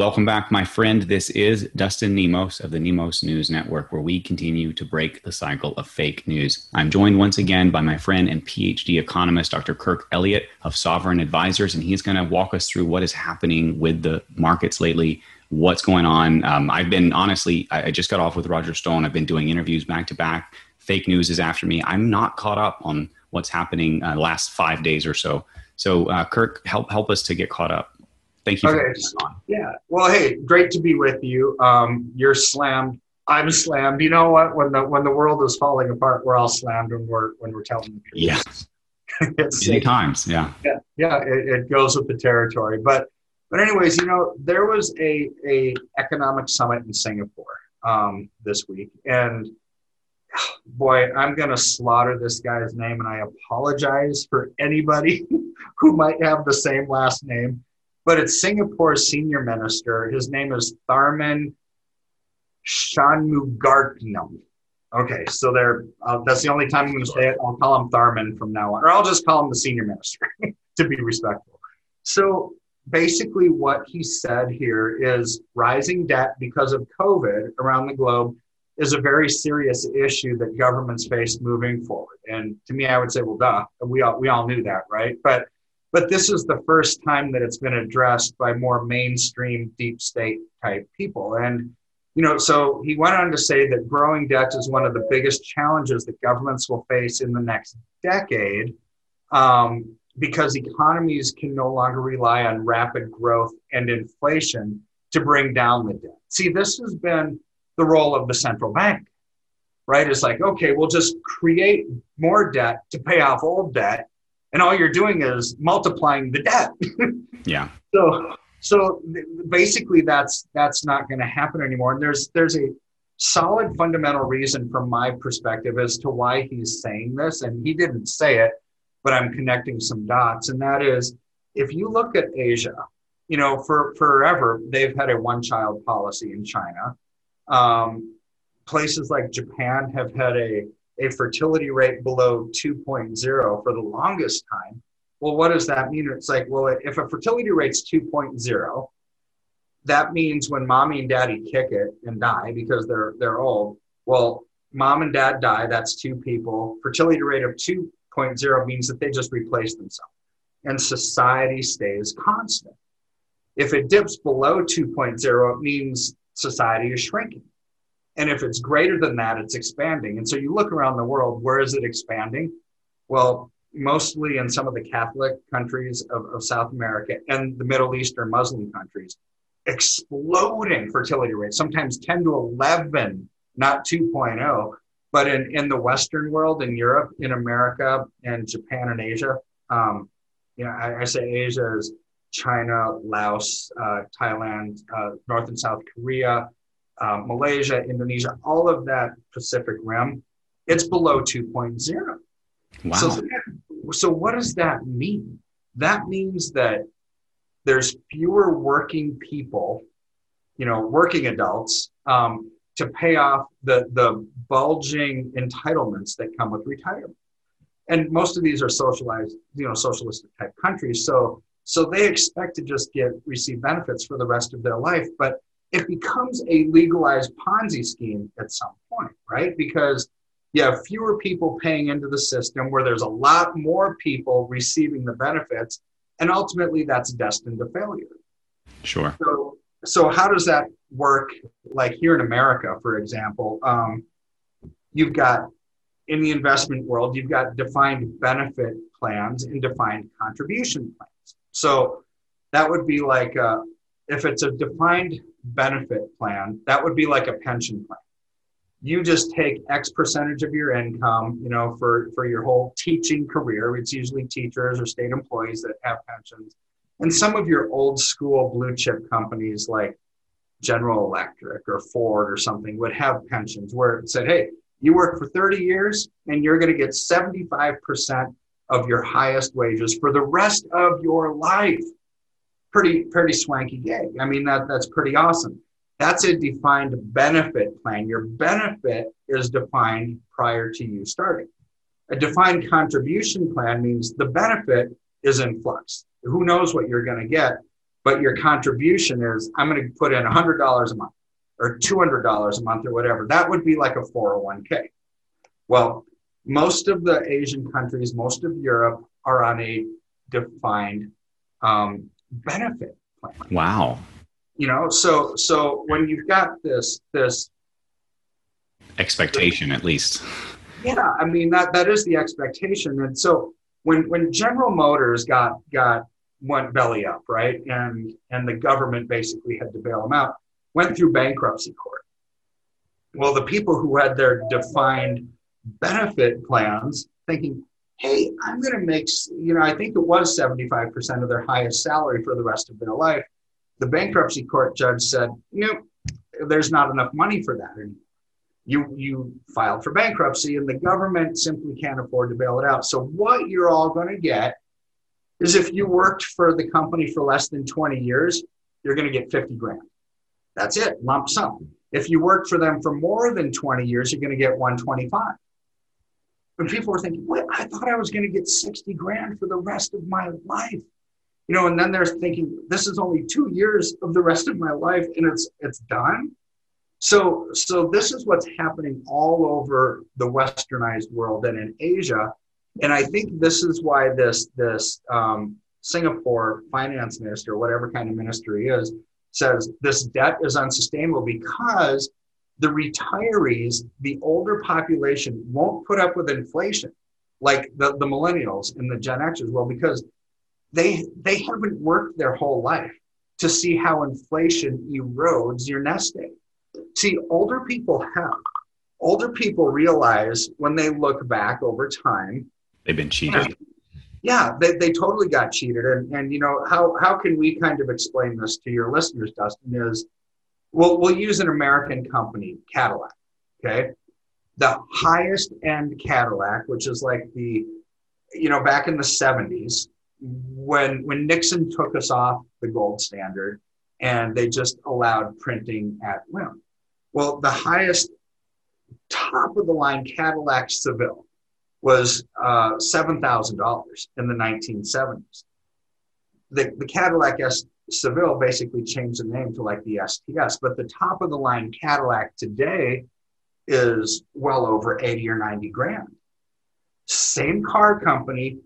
Welcome back, my friend. This is Dustin Nemos of the Nemos News Network, where we continue to break the cycle of fake news. I'm joined once again by my friend and PhD economist, Dr. Kirk Elliott of Sovereign Advisors, and he's going to walk us through what is happening with the markets lately, what's going on. Um, I've been honestly, I just got off with Roger Stone. I've been doing interviews back to back. Fake news is after me. I'm not caught up on what's happening uh, last five days or so. So, uh, Kirk, help help us to get caught up. Thank you. Okay. Yeah. Well, hey, great to be with you. Um, you're slammed. I'm slammed. You know what? When the when the world is falling apart, we're all slammed when we're when we're telling the truth. Yeah. it's Many times. Yeah. Yeah. Yeah. It, it goes with the territory. But but anyways, you know, there was a a economic summit in Singapore um, this week, and boy, I'm going to slaughter this guy's name, and I apologize for anybody who might have the same last name but it's Singapore's senior minister. His name is Tharman Shanmugaratnam. Okay, so there. Uh, that's the only time I'm going to say it. I'll call him Tharman from now on, or I'll just call him the senior minister to be respectful. So basically, what he said here is rising debt because of COVID around the globe is a very serious issue that governments face moving forward. And to me, I would say, well, duh, we all we all knew that, right? But but this is the first time that it's been addressed by more mainstream deep state type people. And you know so he went on to say that growing debt is one of the biggest challenges that governments will face in the next decade um, because economies can no longer rely on rapid growth and inflation to bring down the debt. See this has been the role of the central bank right? It's like okay we'll just create more debt to pay off old debt and all you're doing is multiplying the debt. yeah. So so basically that's that's not going to happen anymore. And there's there's a solid fundamental reason from my perspective as to why he's saying this and he didn't say it but i'm connecting some dots and that is if you look at asia you know for forever they've had a one child policy in china um, places like japan have had a a fertility rate below 2.0 for the longest time. Well, what does that mean? It's like, well, if a fertility rate's 2.0, that means when mommy and daddy kick it and die because they're they're old. Well, mom and dad die. That's two people. Fertility rate of 2.0 means that they just replace themselves, and society stays constant. If it dips below 2.0, it means society is shrinking. And if it's greater than that, it's expanding. And so you look around the world, where is it expanding? Well, mostly in some of the Catholic countries of, of South America and the Middle Eastern Muslim countries, exploding fertility rates, sometimes 10 to 11, not 2.0. But in, in the Western world, in Europe, in America, and Japan and Asia, um, you know, I, I say Asia is China, Laos, uh, Thailand, uh, North and South Korea, uh, Malaysia, Indonesia, all of that Pacific Rim, it's below 2.0. Wow. So, so what does that mean? That means that there's fewer working people, you know, working adults um, to pay off the, the bulging entitlements that come with retirement. And most of these are socialized, you know, socialistic type countries. So, so they expect to just get receive benefits for the rest of their life. But it becomes a legalized Ponzi scheme at some point, right? Because you have fewer people paying into the system where there's a lot more people receiving the benefits, and ultimately that's destined to failure. Sure. So, so how does that work? Like here in America, for example, um, you've got in the investment world, you've got defined benefit plans and defined contribution plans. So that would be like uh, if it's a defined benefit plan, that would be like a pension plan. You just take X percentage of your income, you know, for, for your whole teaching career. It's usually teachers or state employees that have pensions. And some of your old school blue chip companies like General Electric or Ford or something would have pensions where it said, hey, you work for 30 years and you're going to get 75% of your highest wages for the rest of your life pretty pretty swanky gig. I mean that that's pretty awesome. That's a defined benefit plan. Your benefit is defined prior to you starting. A defined contribution plan means the benefit is in flux. Who knows what you're going to get? but your contribution is I'm going to put in $100 a month or $200 a month or whatever. That would be like a 401k. Well, most of the Asian countries, most of Europe are on a defined um, benefit plan. Wow. You know, so so when you've got this this expectation, at least. Yeah, I mean that that is the expectation, and so when when General Motors got got went belly up, right, and and the government basically had to bail them out, went through bankruptcy court. Well, the people who had their defined benefit plans, thinking, hey, I'm going to make, you know, I think it was 75% of their highest salary for the rest of their life. The bankruptcy court judge said, nope, there's not enough money for that And You, you filed for bankruptcy and the government simply can't afford to bail it out. So, what you're all going to get is if you worked for the company for less than 20 years, you're going to get 50 grand. That's it, lump sum. If you worked for them for more than 20 years, you're going to get 125. And people are thinking, wait, I thought I was going to get 60 grand for the rest of my life. You know, and then they're thinking, this is only two years of the rest of my life and it's it's done. So so this is what's happening all over the westernized world and in Asia. And I think this is why this this um, Singapore finance minister, whatever kind of minister he is, says this debt is unsustainable because the retirees, the older population, won't put up with inflation like the, the millennials and the Gen Xers will because they they haven't worked their whole life to see how inflation erodes your nest egg. See, older people have. Older people realize when they look back over time, they've been cheated. Yeah, yeah they, they totally got cheated. And, and, you know, how, how can we kind of explain this to your listeners, Dustin, is we'll, we'll use an American company, Cadillac. Okay. The highest end Cadillac, which is like the, you know, back in the 70s, when when Nixon took us off the gold standard and they just allowed printing at whim. Well, the highest top of the line Cadillac Seville was uh, $7,000 in the 1970s. The, the Cadillac S- Seville basically changed the name to like the STS, but the top of the line Cadillac today is well over 80 or 90 grand. Same car company,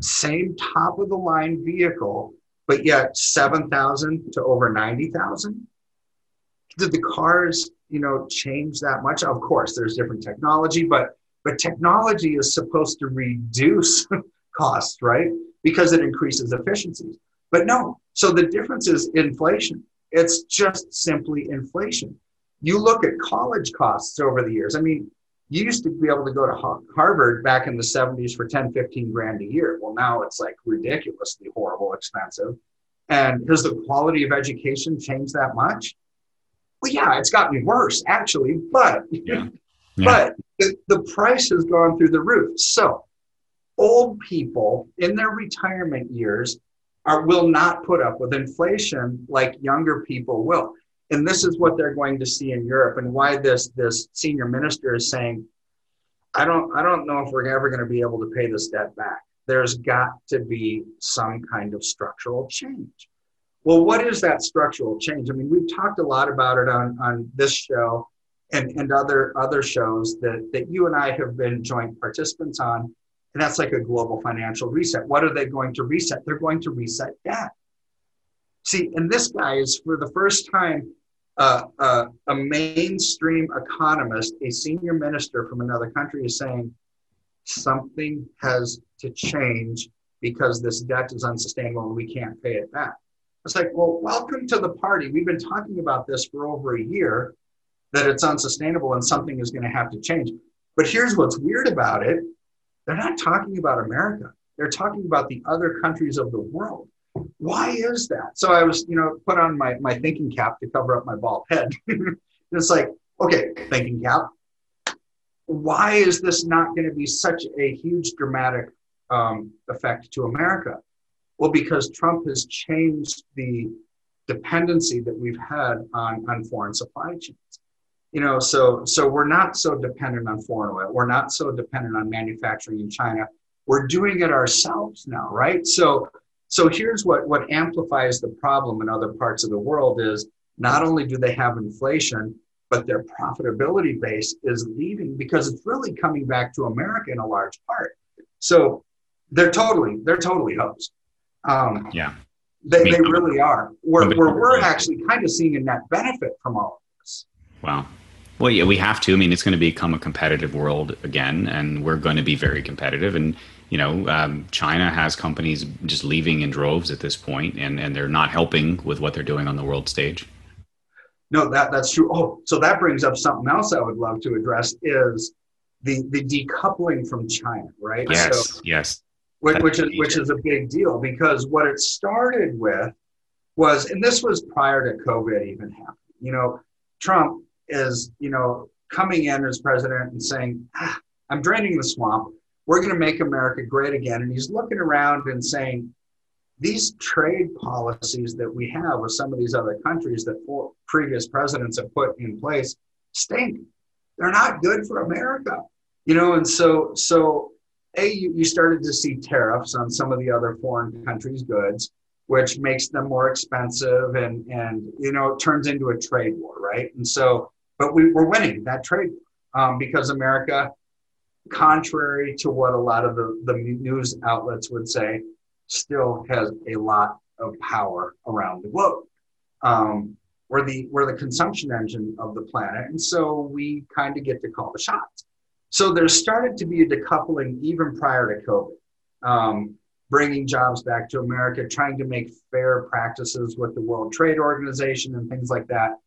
same top of the line vehicle, but yet 7,000 to over 90,000. Did the cars, you know, change that much? Of course, there's different technology, but but technology is supposed to reduce costs, right? Because it increases efficiencies. But no, so the difference is inflation. It's just simply inflation. You look at college costs over the years. I mean, you used to be able to go to Harvard back in the 70s for 10, 15 grand a year. Well, now it's like ridiculously horrible expensive. And has the quality of education changed that much? Well, yeah, it's gotten worse actually, but yeah. Yeah. but the, the price has gone through the roof. So old people in their retirement years are will not put up with inflation like younger people will. And this is what they're going to see in Europe and why this this senior minister is saying, I don't I don't know if we're ever going to be able to pay this debt back. There's got to be some kind of structural change. Well, what is that structural change? I mean, we've talked a lot about it on, on this show and, and other other shows that, that you and I have been joint participants on and that's like a global financial reset. What are they going to reset? They're going to reset debt. See, and this guy is for the first time uh, uh, a mainstream economist, a senior minister from another country is saying something has to change because this debt is unsustainable and we can't pay it back. It's like, well, welcome to the party. We've been talking about this for over a year that it's unsustainable and something is going to have to change. But here's what's weird about it they're not talking about America. They're talking about the other countries of the world. Why is that? So I was, you know, put on my, my thinking cap to cover up my bald head. it's like, okay, thinking cap. Why is this not going to be such a huge dramatic um, effect to America? Well, because Trump has changed the dependency that we've had on, on foreign supply chains you know so so we're not so dependent on foreign oil we're not so dependent on manufacturing in china we're doing it ourselves now right so So here's what, what amplifies the problem in other parts of the world is not only do they have inflation, but their profitability base is leaving because it's really coming back to America in a large part. So they're totally, they're totally hosed. Um, yeah. They, they really are. Where, where we're actually kind of seeing a net benefit from all of this. Wow. Well, yeah, we have to. I mean, it's going to become a competitive world again, and we're going to be very competitive. And you know, um, China has companies just leaving in droves at this point, and and they're not helping with what they're doing on the world stage. No, that that's true. Oh, so that brings up something else I would love to address is the the decoupling from China, right? Yes, so, yes. Which, which is which is a big deal because what it started with was, and this was prior to COVID even happening. You know, Trump is you know coming in as president and saying, ah, "I'm draining the swamp. We're going to make America great again," and he's looking around and saying, these trade policies that we have with some of these other countries that previous presidents have put in place stink. They're not good for America, you know. And so, so a you, you started to see tariffs on some of the other foreign countries' goods, which makes them more expensive, and and you know it turns into a trade war, right? And so, but we, we're winning that trade um, because America, contrary to what a lot of the the news outlets would say still has a lot of power around the globe. Um, we're the we're the consumption engine of the planet, and so we kind of get to call the shots. So there started to be a decoupling even prior to COVID, um, bringing jobs back to America, trying to make fair practices with the World Trade Organization and things like that.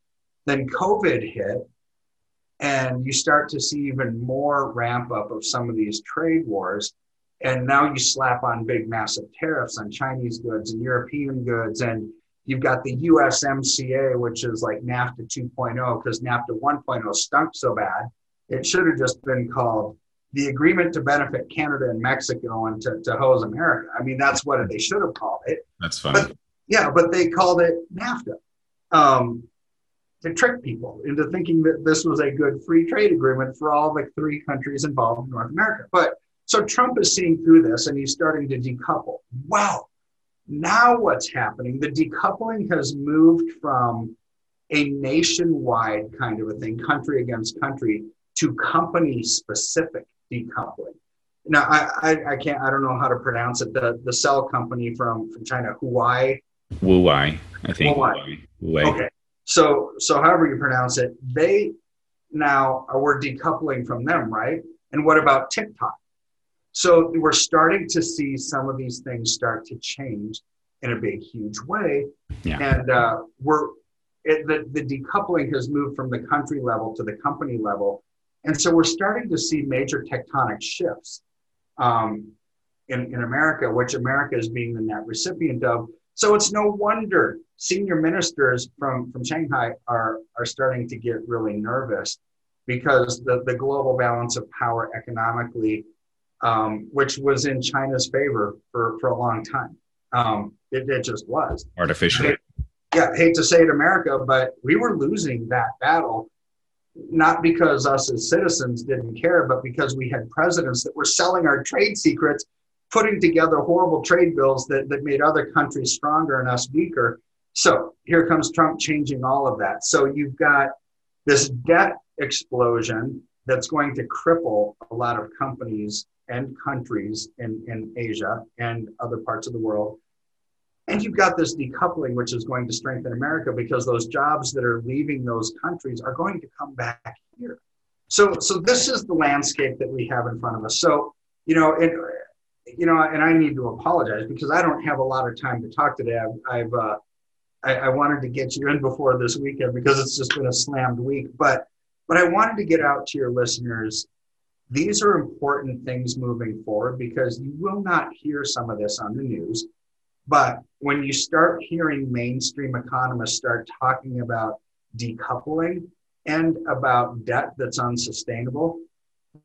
Then COVID hit, and you start to see even more ramp up of some of these trade wars. And now you slap on big massive tariffs on chinese goods and european goods. And you've got the usmca which is like nafta 2.0 because nafta 1.0 stunk so bad it should have just been called the agreement to benefit canada and mexico and to, to hose america. I mean that's what they should have called it. That's funny. But, yeah but they called it nafta. Um, to trick people into thinking that this was a good free trade agreement for all the three countries involved in north america but so Trump is seeing through this and he's starting to decouple. Well, now what's happening? The decoupling has moved from a nationwide kind of a thing, country against country, to company specific decoupling. Now, I, I, I, can't, I don't know how to pronounce it. The, the cell company from, from China, Huawei. Huawei, I think. Huawei. Huawei. Okay. So, so however you pronounce it, they now are, we're decoupling from them, right? And what about TikTok? So we're starting to see some of these things start to change in a big, huge way. Yeah. And uh, we're it, the, the decoupling has moved from the country level to the company level. And so we're starting to see major tectonic shifts um, in, in America, which America is being the net recipient of. So it's no wonder senior ministers from, from Shanghai are, are starting to get really nervous because the, the global balance of power economically um, which was in China's favor for, for a long time. Um, it, it just was. Artificially. yeah, hate to say it, America, but we were losing that battle, not because us as citizens didn't care, but because we had presidents that were selling our trade secrets, putting together horrible trade bills that, that made other countries stronger and us weaker. So here comes Trump changing all of that. So you've got this debt explosion that's going to cripple a lot of companies and countries in, in Asia and other parts of the world. And you've got this decoupling, which is going to strengthen America because those jobs that are leaving those countries are going to come back here. So, so this is the landscape that we have in front of us. So, you know, you know, and I need to apologize because I don't have a lot of time to talk today. I've, I've uh, I, I wanted to get you in before this weekend because it's just been a slammed week. But, but I wanted to get out to your listeners these are important things moving forward because you will not hear some of this on the news. But when you start hearing mainstream economists start talking about decoupling and about debt that's unsustainable,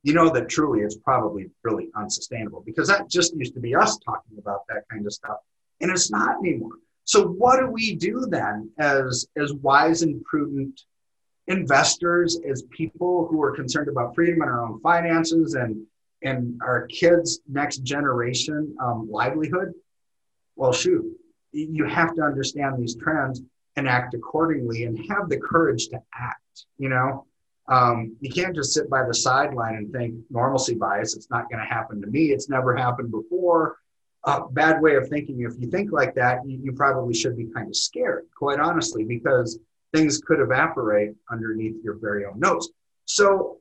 you know that truly it's probably really unsustainable because that just used to be us talking about that kind of stuff. And it's not anymore. So what do we do then as as wise and prudent investors, as people who are concerned about freedom and our own finances and and our kids' next generation um, livelihood, well, shoot, you have to understand these trends and act accordingly and have the courage to act. You know, um, you can't just sit by the sideline and think normalcy bias, it's not going to happen to me. It's never happened before. Uh, bad way of thinking. If you think like that, you, you probably should be kind of scared, quite honestly, because things could evaporate underneath your very own nose. So,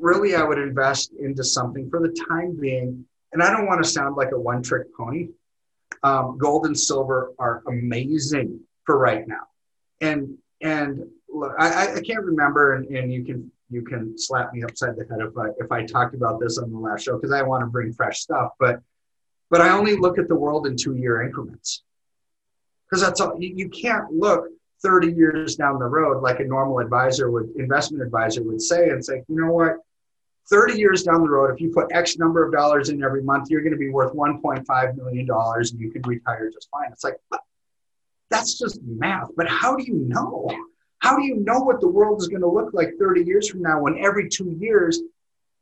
really, I would invest into something for the time being. And I don't want to sound like a one trick pony. Um, gold and silver are amazing for right now. And and I, I can't remember, and, and you can you can slap me upside the head if I if I talked about this on the last show because I want to bring fresh stuff. But but I only look at the world in two year increments because that's all. You, you can't look 30 years down the road like a normal advisor would investment advisor would say and say you know what 30 years down the road if you put x number of dollars in every month you're going to be worth 1.5 million dollars and you can retire just fine it's like that's just math but how do you know how do you know what the world is going to look like 30 years from now when every two years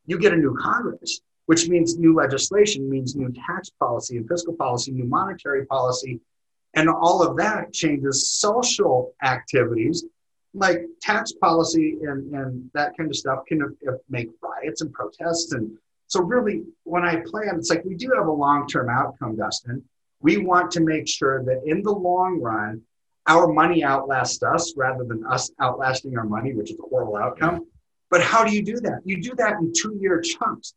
you get a new congress which means new legislation means new tax policy and fiscal policy new monetary policy and all of that changes social activities like tax policy and, and that kind of stuff can make riots and protests. And so, really, when I plan, it's like we do have a long term outcome, Dustin. We want to make sure that in the long run, our money outlasts us rather than us outlasting our money, which is a horrible outcome. But how do you do that? You do that in two year chunks.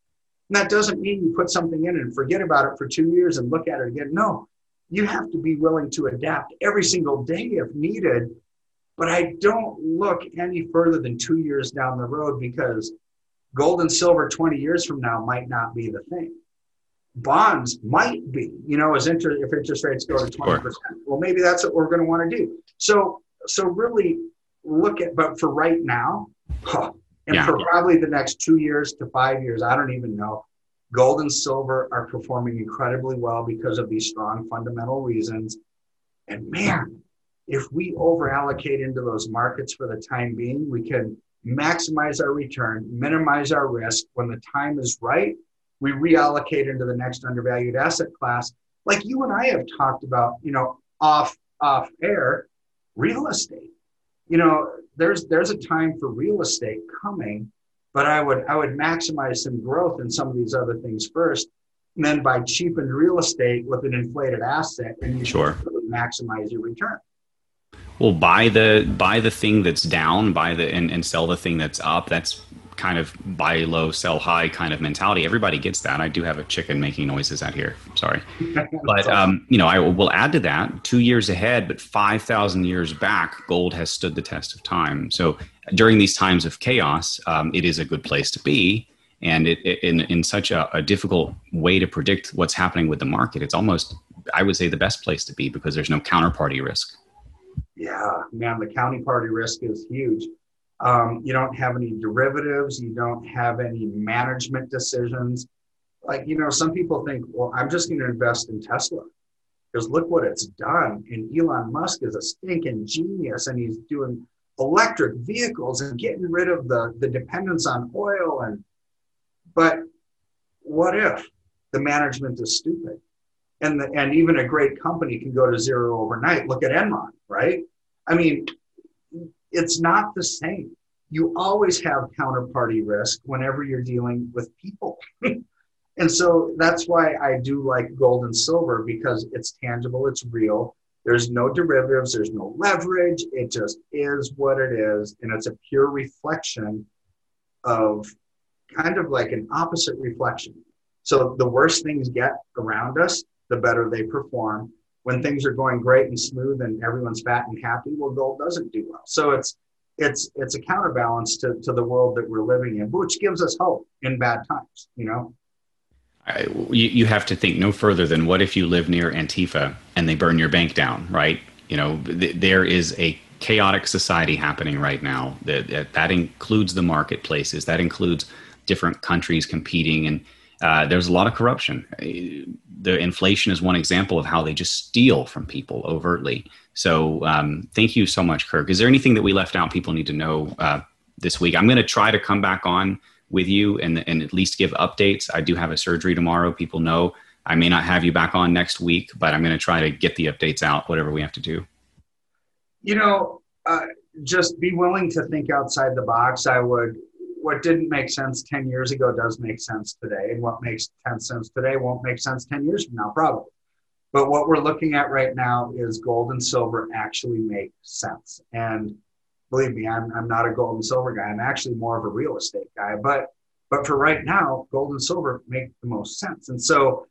And that doesn't mean you put something in and forget about it for two years and look at it again. No, you have to be willing to adapt every single day if needed. But I don't look any further than two years down the road because gold and silver 20 years from now might not be the thing. Bonds might be, you know, as inter- if interest rates go to 20%. Sure. Well, maybe that's what we're going to want to do. So, so really look at, but for right now, huh, and yeah. for probably the next two years to five years, I don't even know. Gold and silver are performing incredibly well because of these strong fundamental reasons. And man, if we over allocate into those markets for the time being, we can maximize our return, minimize our risk. When the time is right, we reallocate into the next undervalued asset class. Like you and I have talked about, you know, off off air, real estate. You know, there's there's a time for real estate coming but I would I would maximize some growth in some of these other things first, and then buy cheapened real estate with an inflated asset, and you sure really maximize your return. Well, buy the buy the thing that's down, buy the and, and sell the thing that's up. That's kind of buy low, sell high kind of mentality. Everybody gets that. I do have a chicken making noises out here. Sorry, but um, you know, I will add to that. Two years ahead, but five thousand years back, gold has stood the test of time. So during these times of chaos, um, it is a good place to be. And it, it, in in such a, a difficult way to predict what's happening with the market, it's almost I would say the best place to be because there's no counterparty risk. Yeah, man, the counterparty risk is huge. Um, you don't have any derivatives. You don't have any management decisions. Like, you know, some people think, well, I'm just going to invest in Tesla because look what it's done. And Elon Musk is a stinking genius and he's doing electric vehicles and getting rid of the, the dependence on oil. And, but what if the management is stupid? And, the, and even a great company can go to zero overnight. Look at Enron, right? I mean, it's not the same. You always have counterparty risk whenever you're dealing with people. and so that's why I do like gold and silver because it's tangible, it's real. There's no derivatives, there's no leverage. It just is what it is. And it's a pure reflection of kind of like an opposite reflection. So the worse things get around us, the better they perform when things are going great and smooth and everyone's fat and happy, well, gold doesn't do well. So it's it's it's a counterbalance to, to the world that we're living in, which gives us hope in bad times, you know. I, you, you have to think no further than what if you live near Antifa and they burn your bank down, right? You know, th- there is a chaotic society happening right now that, that, that includes the marketplaces, that includes different countries competing, and uh, there's a lot of corruption the inflation is one example of how they just steal from people overtly. So um, thank you so much, Kirk. Is there anything that we left out people need to know uh, this week? I'm going to try to come back on with you and, and at least give updates. I do have a surgery tomorrow. People know I may not have you back on next week, but I'm going to try to get the updates out, whatever we have to do. You know, uh, just be willing to think outside the box. I would. What didn't make sense 10 years ago does make sense today. And what makes 10 sense today won't make sense 10 years from now, probably. But what we're looking at right now is gold and silver actually make sense. And believe me, I'm, I'm not a gold and silver guy. I'm actually more of a real estate guy. But but for right now, gold and silver make the most sense. And so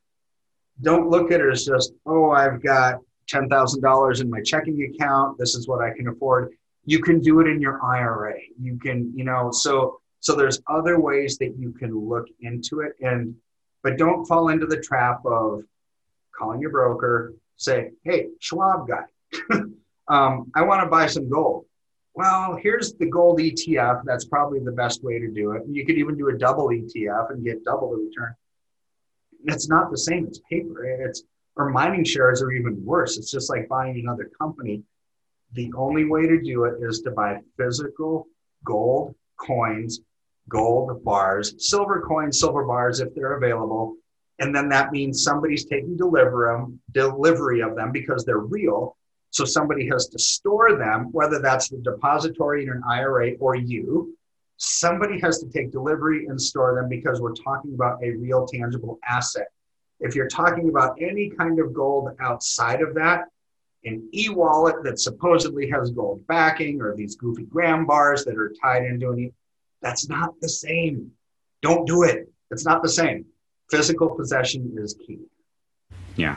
don't look at it as just, oh, I've got $10,000 in my checking account. This is what I can afford. You can do it in your IRA. You can, you know, so so there's other ways that you can look into it and but don't fall into the trap of calling your broker, say, hey, Schwab guy, um, I want to buy some gold. Well, here's the gold ETF. That's probably the best way to do it. You could even do a double ETF and get double the return. It's not the same. It's paper. It's or mining shares are even worse. It's just like buying another company. The only way to do it is to buy physical gold coins, gold bars, silver coins, silver bars if they're available, and then that means somebody's taking delivery delivery of them because they're real. So somebody has to store them, whether that's the depository in an IRA or you. Somebody has to take delivery and store them because we're talking about a real tangible asset. If you're talking about any kind of gold outside of that, an e-wallet that supposedly has gold backing or these goofy gram bars that are tied into an e- that's not the same. Don't do it. It's not the same physical possession is key. Yeah.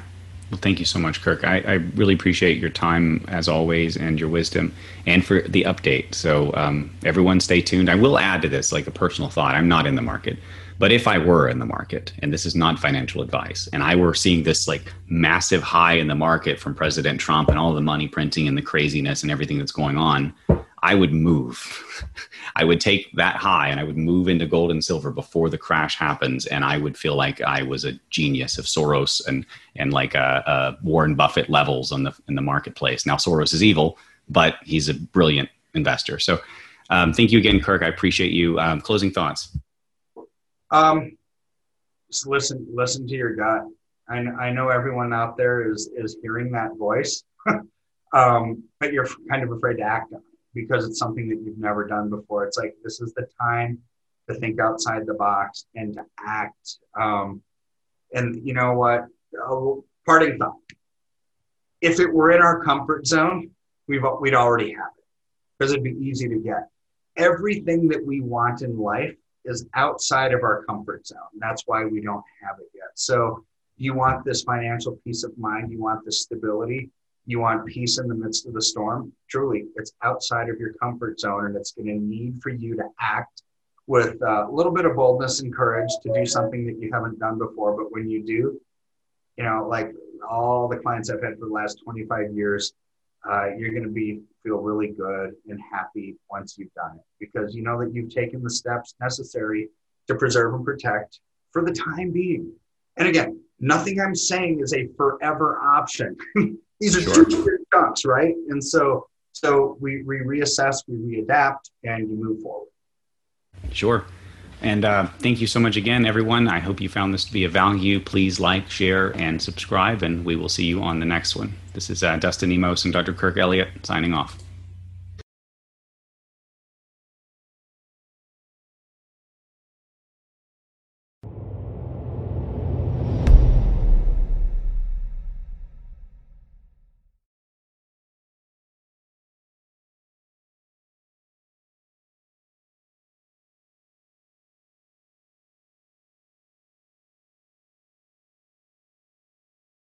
Well, thank you so much, Kirk. I, I, really appreciate your time as always and your wisdom and for the update. So, um, everyone stay tuned. I will add to this like a personal thought. I'm not in the market, but if I were in the market, and this is not financial advice, and I were seeing this like massive high in the market from President Trump and all the money printing and the craziness and everything that's going on, I would move. I would take that high and I would move into gold and silver before the crash happens, and I would feel like I was a genius of Soros and and like a, a Warren Buffett levels on the in the marketplace. Now Soros is evil, but he's a brilliant investor. So, um, thank you again, Kirk. I appreciate you. Um, closing thoughts. Um, just listen, listen to your gut. I, I know everyone out there is is hearing that voice, um, but you're kind of afraid to act on because it's something that you've never done before. It's like this is the time to think outside the box and to act. Um, and you know what? A parting thought: if it were in our comfort zone, we've we'd already have it because it'd be easy to get. Everything that we want in life is outside of our comfort zone. That's why we don't have it yet. So you want this financial peace of mind, you want this stability you want peace in the midst of the storm, truly, it's outside of your comfort zone and it's going to need for you to act with a little bit of boldness and courage to do something that you haven't done before. But when you do, you know, like all the clients I've had for the last 25 years, uh, you're going to be feel really good and happy once you've done it because you know that you've taken the steps necessary to preserve and protect for the time being. And again, nothing I'm saying is a forever option. These are sure. two different chunks, right? And so so we, we reassess, we readapt, and you move forward. Sure. And uh, thank you so much again, everyone. I hope you found this to be of value. Please like, share, and subscribe, and we will see you on the next one. This is uh, Dustin Nemos and Dr. Kirk Elliott signing off.